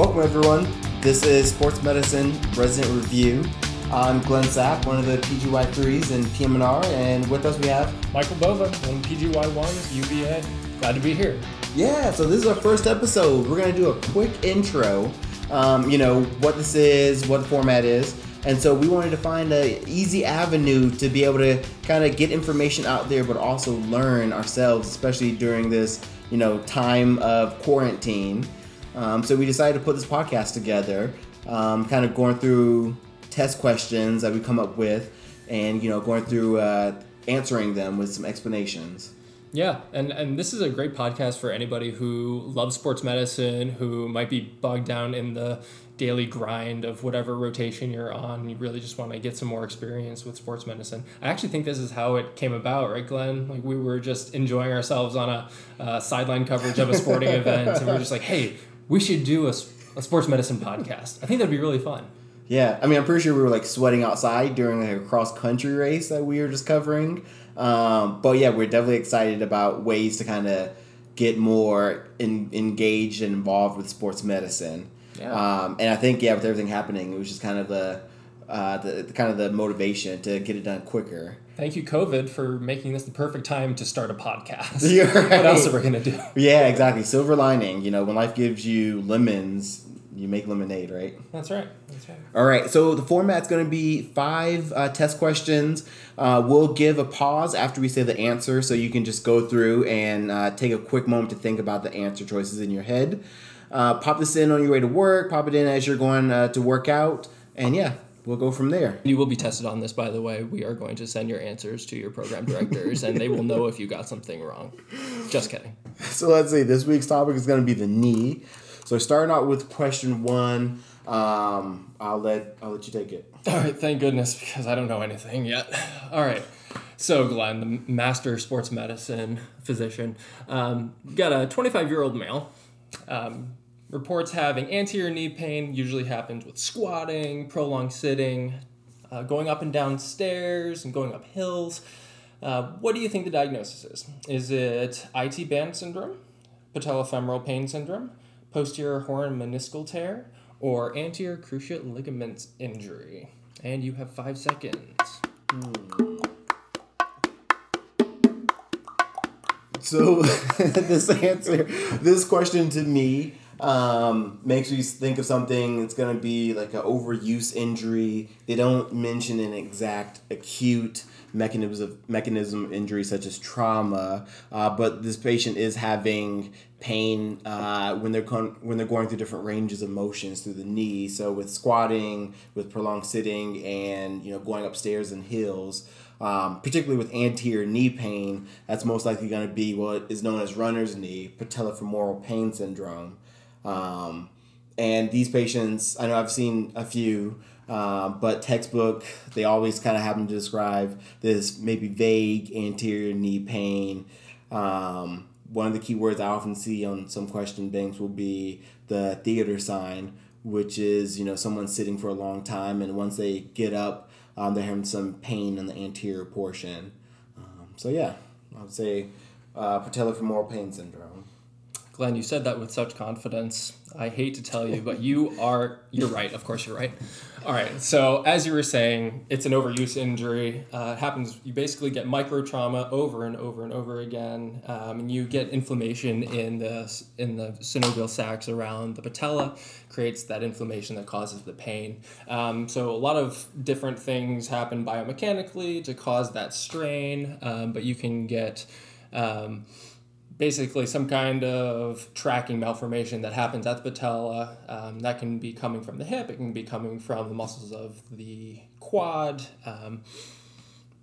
Welcome, everyone. This is Sports Medicine Resident Review. I'm Glenn Sapp, one of the PGY3s in PM&R, and with us we have Michael Bova, one PGY1, UVA. Glad to be here. Yeah, so this is our first episode. We're going to do a quick intro, um, you know, what this is, what the format is. And so we wanted to find an easy avenue to be able to kind of get information out there, but also learn ourselves, especially during this, you know, time of quarantine. Um, so we decided to put this podcast together, um, kind of going through test questions that we come up with, and you know, going through uh, answering them with some explanations. Yeah, and, and this is a great podcast for anybody who loves sports medicine, who might be bogged down in the daily grind of whatever rotation you're on. And you really just want to get some more experience with sports medicine. I actually think this is how it came about, right, Glenn? Like we were just enjoying ourselves on a, a sideline coverage of a sporting event, and we are just like, hey, we should do a, a sports medicine podcast. I think that'd be really fun. Yeah, I mean, I'm pretty sure we were like sweating outside during like a cross country race that we were just covering. Um, but yeah, we're definitely excited about ways to kind of get more in, engaged and involved with sports medicine. Yeah. Um, and I think yeah, with everything happening, it was just kind of the, uh, the, the kind of the motivation to get it done quicker. Thank you, COVID, for making this the perfect time to start a podcast. You're right. What else are we gonna do? Yeah, exactly. Silver lining. You know, when life gives you lemons, you make lemonade, right? That's right. That's right. All right. So the format's going to be five uh, test questions. Uh, we'll give a pause after we say the answer, so you can just go through and uh, take a quick moment to think about the answer choices in your head. Uh, pop this in on your way to work. Pop it in as you're going uh, to work out, and yeah, we'll go from there. You will be tested on this, by the way. We are going to send your answers to your program directors, and they will know if you got something wrong. Just kidding. So let's see. This week's topic is going to be the knee. So starting out with question one, um, I'll let I'll let you take it. All right, thank goodness because I don't know anything yet. All right, so Glenn, the master sports medicine physician, um, got a 25 year old male. Um, reports having anterior knee pain usually happens with squatting, prolonged sitting, uh, going up and down stairs, and going up hills. Uh, what do you think the diagnosis is? Is it IT band syndrome, patellofemoral pain syndrome, posterior horn meniscal tear, or anterior cruciate ligament injury. And you have five seconds. Hmm. So this answer, this question to me um, makes me think of something. It's gonna be like an overuse injury. They don't mention an exact acute mechanism of mechanism injury such as trauma, uh, but this patient is having pain uh, when they're con- when they're going through different ranges of motions through the knee. So with squatting, with prolonged sitting, and you know going upstairs and hills. Um, particularly with anterior knee pain, that's most likely going to be what is known as runner's knee, patellofemoral pain syndrome. Um, and these patients, I know I've seen a few uh, but textbook, they always kind of happen to describe this maybe vague anterior knee pain. Um, one of the key words I often see on some question banks will be the theater sign, which is you know someone sitting for a long time, and once they get up, um, they're having some pain in the anterior portion. Um, so yeah, I would say uh, patellofemoral pain syndrome. Glenn, you said that with such confidence. I hate to tell you, but you are, you're right. Of course, you're right. All right. So, as you were saying, it's an overuse injury. Uh, it happens, you basically get micro trauma over and over and over again. Um, and you get inflammation in the, in the synovial sacs around the patella, creates that inflammation that causes the pain. Um, so, a lot of different things happen biomechanically to cause that strain, um, but you can get. Basically some kind of tracking malformation that happens at the patella. Um, that can be coming from the hip, it can be coming from the muscles of the quad. Um,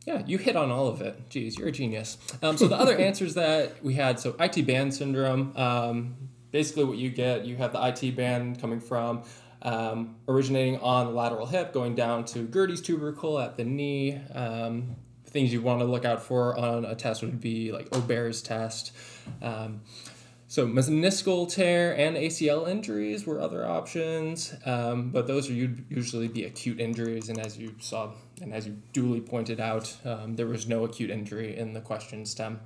yeah, you hit on all of it. Geez, you're a genius. Um, so the other answers that we had, so IT band syndrome. Um, basically, what you get, you have the IT band coming from um, originating on the lateral hip, going down to Gerdy's tubercle at the knee. Um, things you want to look out for on a test would be like Ober's test. Um, so meniscal tear and ACL injuries were other options, um, but those are usually be acute injuries. And as you saw, and as you duly pointed out, um, there was no acute injury in the question stem.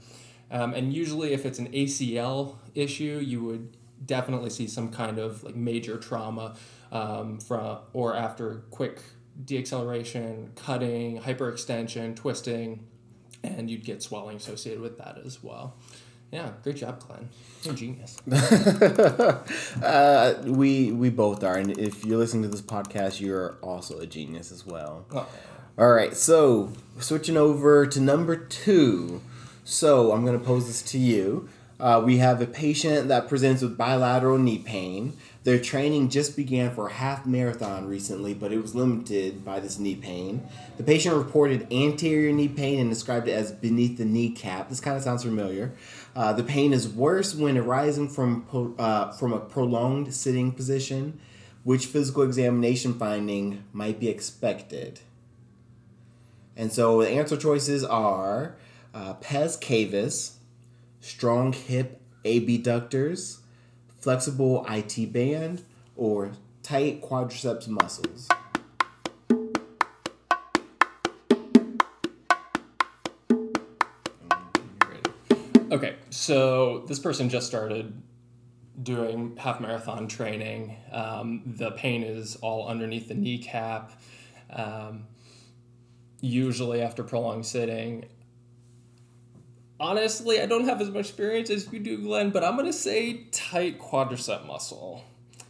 Um, and usually, if it's an ACL issue, you would definitely see some kind of like major trauma um, from or after quick deacceleration, cutting, hyperextension, twisting, and you'd get swelling associated with that as well. Yeah, great job, Glenn. You're a genius. uh, we we both are, and if you're listening to this podcast, you're also a genius as well. Oh. All right, so switching over to number two. So I'm gonna pose this to you. Uh, we have a patient that presents with bilateral knee pain. Their training just began for a half marathon recently, but it was limited by this knee pain. The patient reported anterior knee pain and described it as beneath the kneecap. This kind of sounds familiar. Uh, the pain is worse when arising from, uh, from a prolonged sitting position. Which physical examination finding might be expected? And so the answer choices are uh, pes cavus, strong hip abductors, flexible IT band, or tight quadriceps muscles. Okay, so this person just started doing half marathon training. Um, the pain is all underneath the kneecap. Um, usually after prolonged sitting. Honestly, I don't have as much experience as you do, Glenn, but I'm going to say tight quadricep muscle.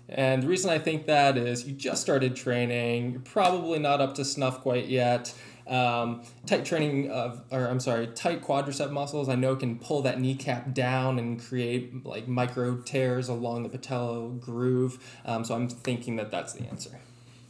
And the reason I think that is you just started training, you're probably not up to snuff quite yet. Um, tight training of, or I'm sorry, tight quadricep muscles I know can pull that kneecap down and create like micro tears along the patellar groove. Um, so I'm thinking that that's the answer.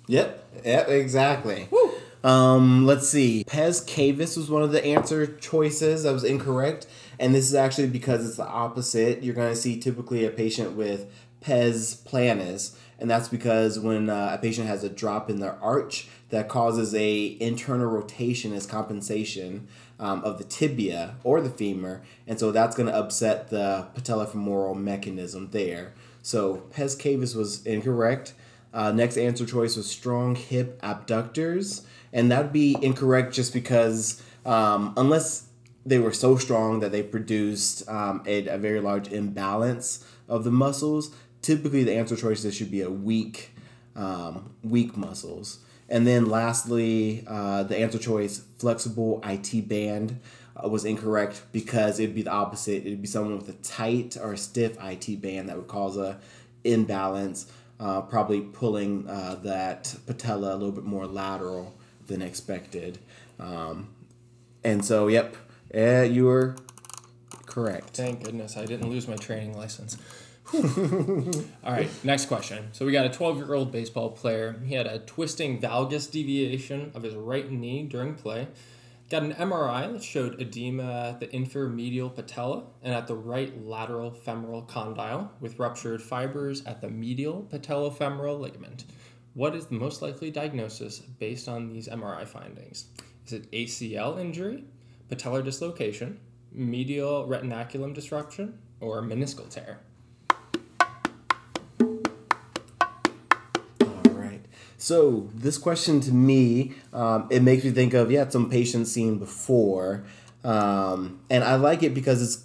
Yep, yep, exactly. Woo. Um, let's see. Pes cavus was one of the answer choices that was incorrect, and this is actually because it's the opposite. You're going to see typically a patient with pes planus, and that's because when uh, a patient has a drop in their arch that causes a internal rotation as compensation um, of the tibia or the femur, and so that's going to upset the patellofemoral mechanism there. So pes cavus was incorrect. Uh, next answer choice was strong hip abductors, and that would be incorrect just because um, unless they were so strong that they produced um, a, a very large imbalance of the muscles, typically the answer choices should be a weak, um, weak muscles. And then lastly, uh, the answer choice flexible IT band uh, was incorrect because it'd be the opposite. It'd be someone with a tight or stiff IT band that would cause a imbalance, uh, probably pulling uh, that patella a little bit more lateral than expected. Um, and so, yep, yeah, you were correct. Thank goodness I didn't lose my training license. All right, next question. So we got a 12 year old baseball player. He had a twisting valgus deviation of his right knee during play. Got an MRI that showed edema at the inferior medial patella and at the right lateral femoral condyle with ruptured fibers at the medial patellofemoral ligament. What is the most likely diagnosis based on these MRI findings? Is it ACL injury, patellar dislocation, medial retinaculum disruption, or meniscal tear? So this question to me, um, it makes me think of yeah, some patients seen before, um, and I like it because it's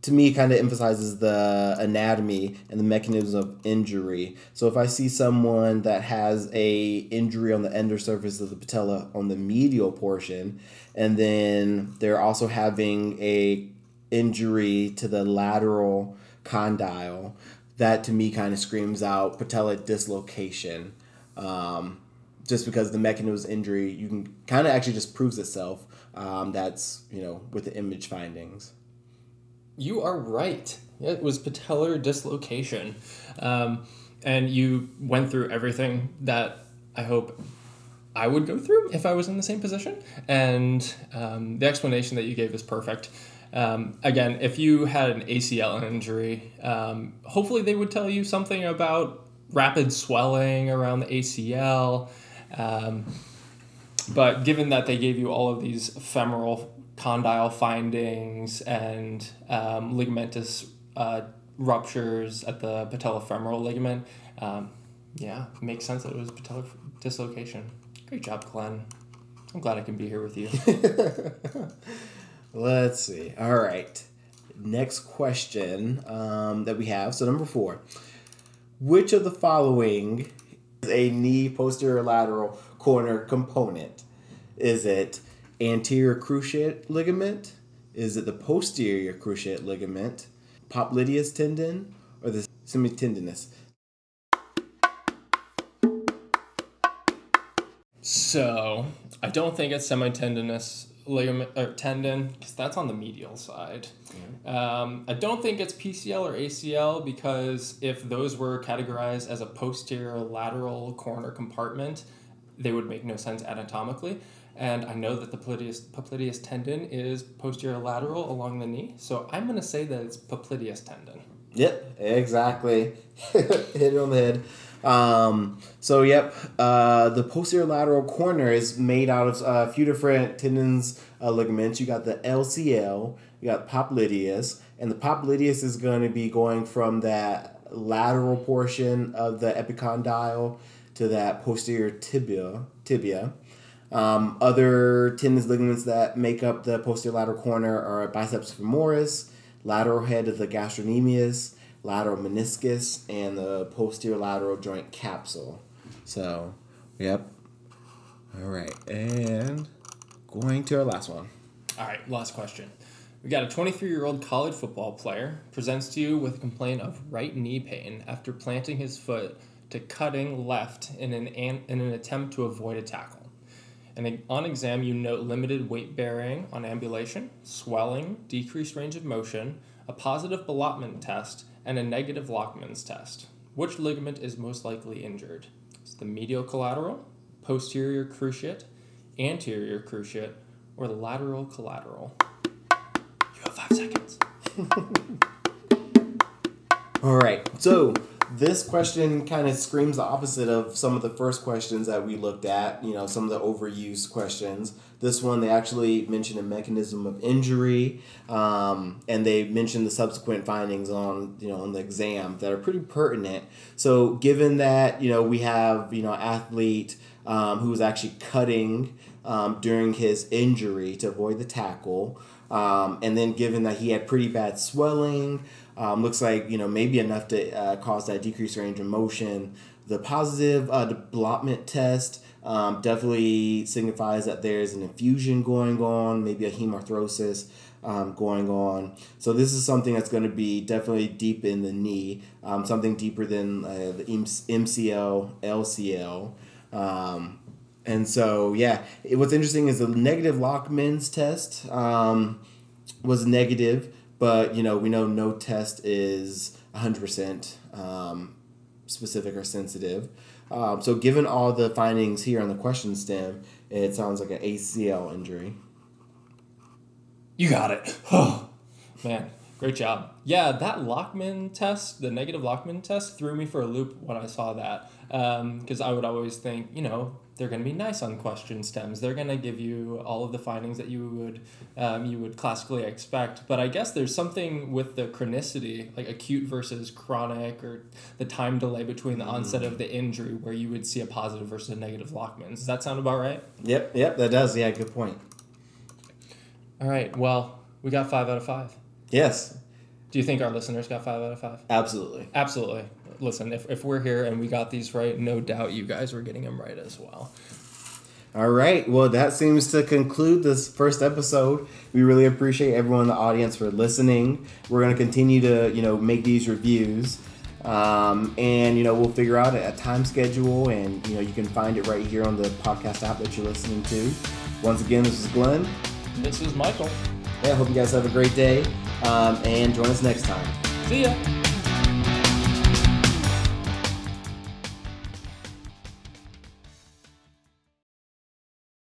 to me kind of emphasizes the anatomy and the mechanism of injury. So if I see someone that has a injury on the ender surface of the patella on the medial portion, and then they're also having a injury to the lateral condyle, that to me kind of screams out patella dislocation. Um, just because the mechanism injury, you can kind of actually just proves itself. Um, that's you know with the image findings. You are right. It was patellar dislocation, um, and you went through everything that I hope I would go through if I was in the same position. And um, the explanation that you gave is perfect. Um, again, if you had an ACL injury, um, hopefully they would tell you something about rapid swelling around the ACL. Um, but given that they gave you all of these femoral condyle findings and um, ligamentous uh, ruptures at the patellofemoral ligament, um, yeah, makes sense that it was patellar dislocation. Great job, Glenn. I'm glad I can be here with you. Let's see. All right. next question um, that we have. So number four, which of the following is a knee posterior lateral corner component? Is it anterior cruciate ligament? Is it the posterior cruciate ligament, popliteus tendon, or the semitendinous? So I don't think it's semitendinous ligament or tendon because that's on the medial side. Um, I don't think it's PCL or ACL because if those were categorized as a posterior lateral corner compartment, they would make no sense anatomically. And I know that the popliteus, popliteus tendon is posterior lateral along the knee, so I'm going to say that it's popliteus tendon. Yep, exactly. Hit it on the head. Um, so, yep, uh, the posterior lateral corner is made out of uh, a few different tendons, uh, ligaments. You got the LCL, you got popliteus, and the popliteus is going to be going from that lateral portion of the epicondyle to that posterior tibia. tibia. Um, other tendons, ligaments that make up the posterior lateral corner are biceps femoris, lateral head of the gastrocnemius, lateral meniscus, and the posterior lateral joint capsule. So, yep. All right, and going to our last one. All right, last question. We got a 23 year old college football player presents to you with a complaint of right knee pain after planting his foot to cutting left in an, in an attempt to avoid a tackle. And on exam, you note limited weight bearing on ambulation, swelling, decreased range of motion, a positive ballottement test, and a negative Lachman's test. Which ligament is most likely injured? It's the medial collateral, posterior cruciate, anterior cruciate, or the lateral collateral. You have five seconds. All right, so this question kind of screams the opposite of some of the first questions that we looked at, you know, some of the overused questions. This one, they actually mentioned a mechanism of injury, um, and they mentioned the subsequent findings on, you know, on the exam that are pretty pertinent. So, given that, you know, we have, you know, athlete um, who was actually cutting um, during his injury to avoid the tackle, um, and then given that he had pretty bad swelling, um, looks like you know maybe enough to uh, cause that decreased range of motion. The positive uh, ballottement test um, definitely signifies that there's an effusion going on, maybe a hemarthrosis um, going on. So this is something that's going to be definitely deep in the knee, um, something deeper than uh, the MCL, LCL. Um, and so, yeah, it, what's interesting is the negative Lachman's test um, was negative but you know we know no test is 100% um, specific or sensitive. Um, so given all the findings here on the question stem it sounds like an acl injury. You got it. Oh man great job. Yeah that Lachman test the negative Lachman test threw me for a loop when i saw that. Because um, i would always think you know they're going to be nice on question stems. They're going to give you all of the findings that you would um, you would classically expect. But I guess there's something with the chronicity, like acute versus chronic, or the time delay between the onset of the injury, where you would see a positive versus a negative Lachman's. Does that sound about right? Yep, yep, that does. Yeah, good point. All right. Well, we got five out of five. Yes. Do you think our listeners got five out of five? Absolutely. Absolutely listen, if, if we're here and we got these right, no doubt you guys were getting them right as well. All right. Well, that seems to conclude this first episode. We really appreciate everyone in the audience for listening. We're going to continue to, you know, make these reviews. Um, and, you know, we'll figure out a time schedule and, you know, you can find it right here on the podcast app that you're listening to. Once again, this is Glenn. This is Michael. Yeah, I hope you guys have a great day um, and join us next time. See ya.